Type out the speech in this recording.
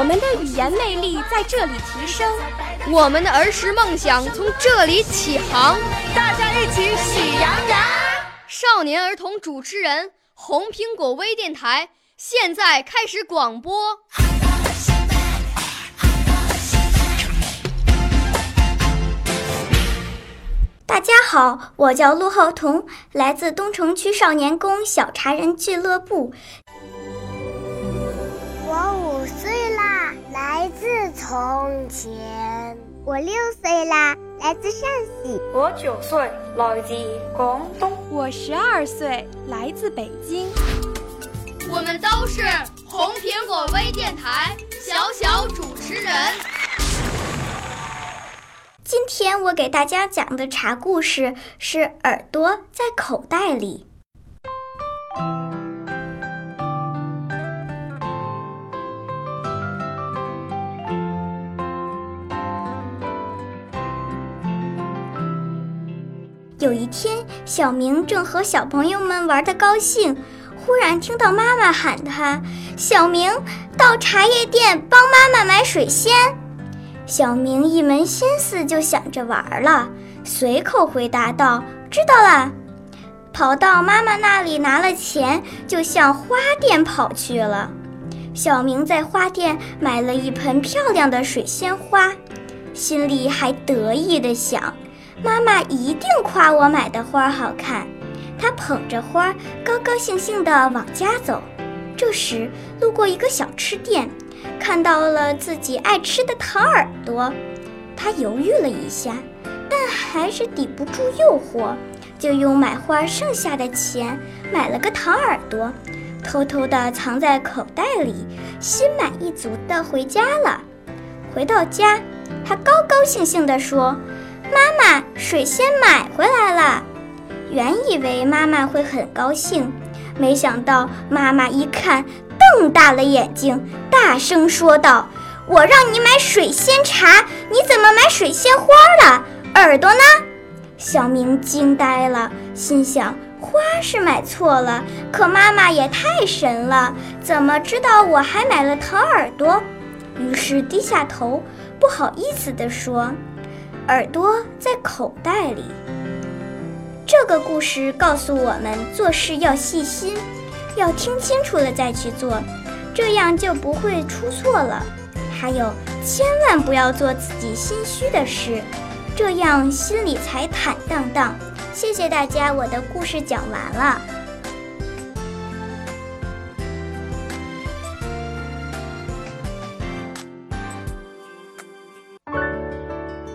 我们的语言魅力在这里提升，我们的儿时梦想从这里起航。大家一起喜羊羊。少年儿童主持人，红苹果微电台现在开始广播。大家好，我叫陆浩彤，来自东城区少年宫小茶人俱乐部。我五岁从前。我六岁啦，来自陕西。我九岁，来自广东。我十二岁，来自北京。我们都是红苹果微电台小小主持人。今天我给大家讲的茶故事是《耳朵在口袋里》。有一天，小明正和小朋友们玩得高兴，忽然听到妈妈喊他：“小明，到茶叶店帮妈妈买水仙。”小明一门心思就想着玩了，随口回答道：“知道了。”跑到妈妈那里拿了钱，就向花店跑去了。小明在花店买了一盆漂亮的水仙花，心里还得意地想。妈妈一定夸我买的花好看，她捧着花，高高兴兴地往家走。这时，路过一个小吃店，看到了自己爱吃的糖耳朵。他犹豫了一下，但还是抵不住诱惑，就用买花剩下的钱买了个糖耳朵，偷偷地藏在口袋里，心满意足地回家了。回到家，他高高兴兴地说。妈妈，水仙买回来了。原以为妈妈会很高兴，没想到妈妈一看，瞪大了眼睛，大声说道：“我让你买水仙茶，你怎么买水仙花了？耳朵呢？”小明惊呆了，心想：花是买错了，可妈妈也太神了，怎么知道我还买了糖耳朵？于是低下头，不好意思地说。耳朵在口袋里。这个故事告诉我们，做事要细心，要听清楚了再去做，这样就不会出错了。还有，千万不要做自己心虚的事，这样心里才坦荡荡。谢谢大家，我的故事讲完了。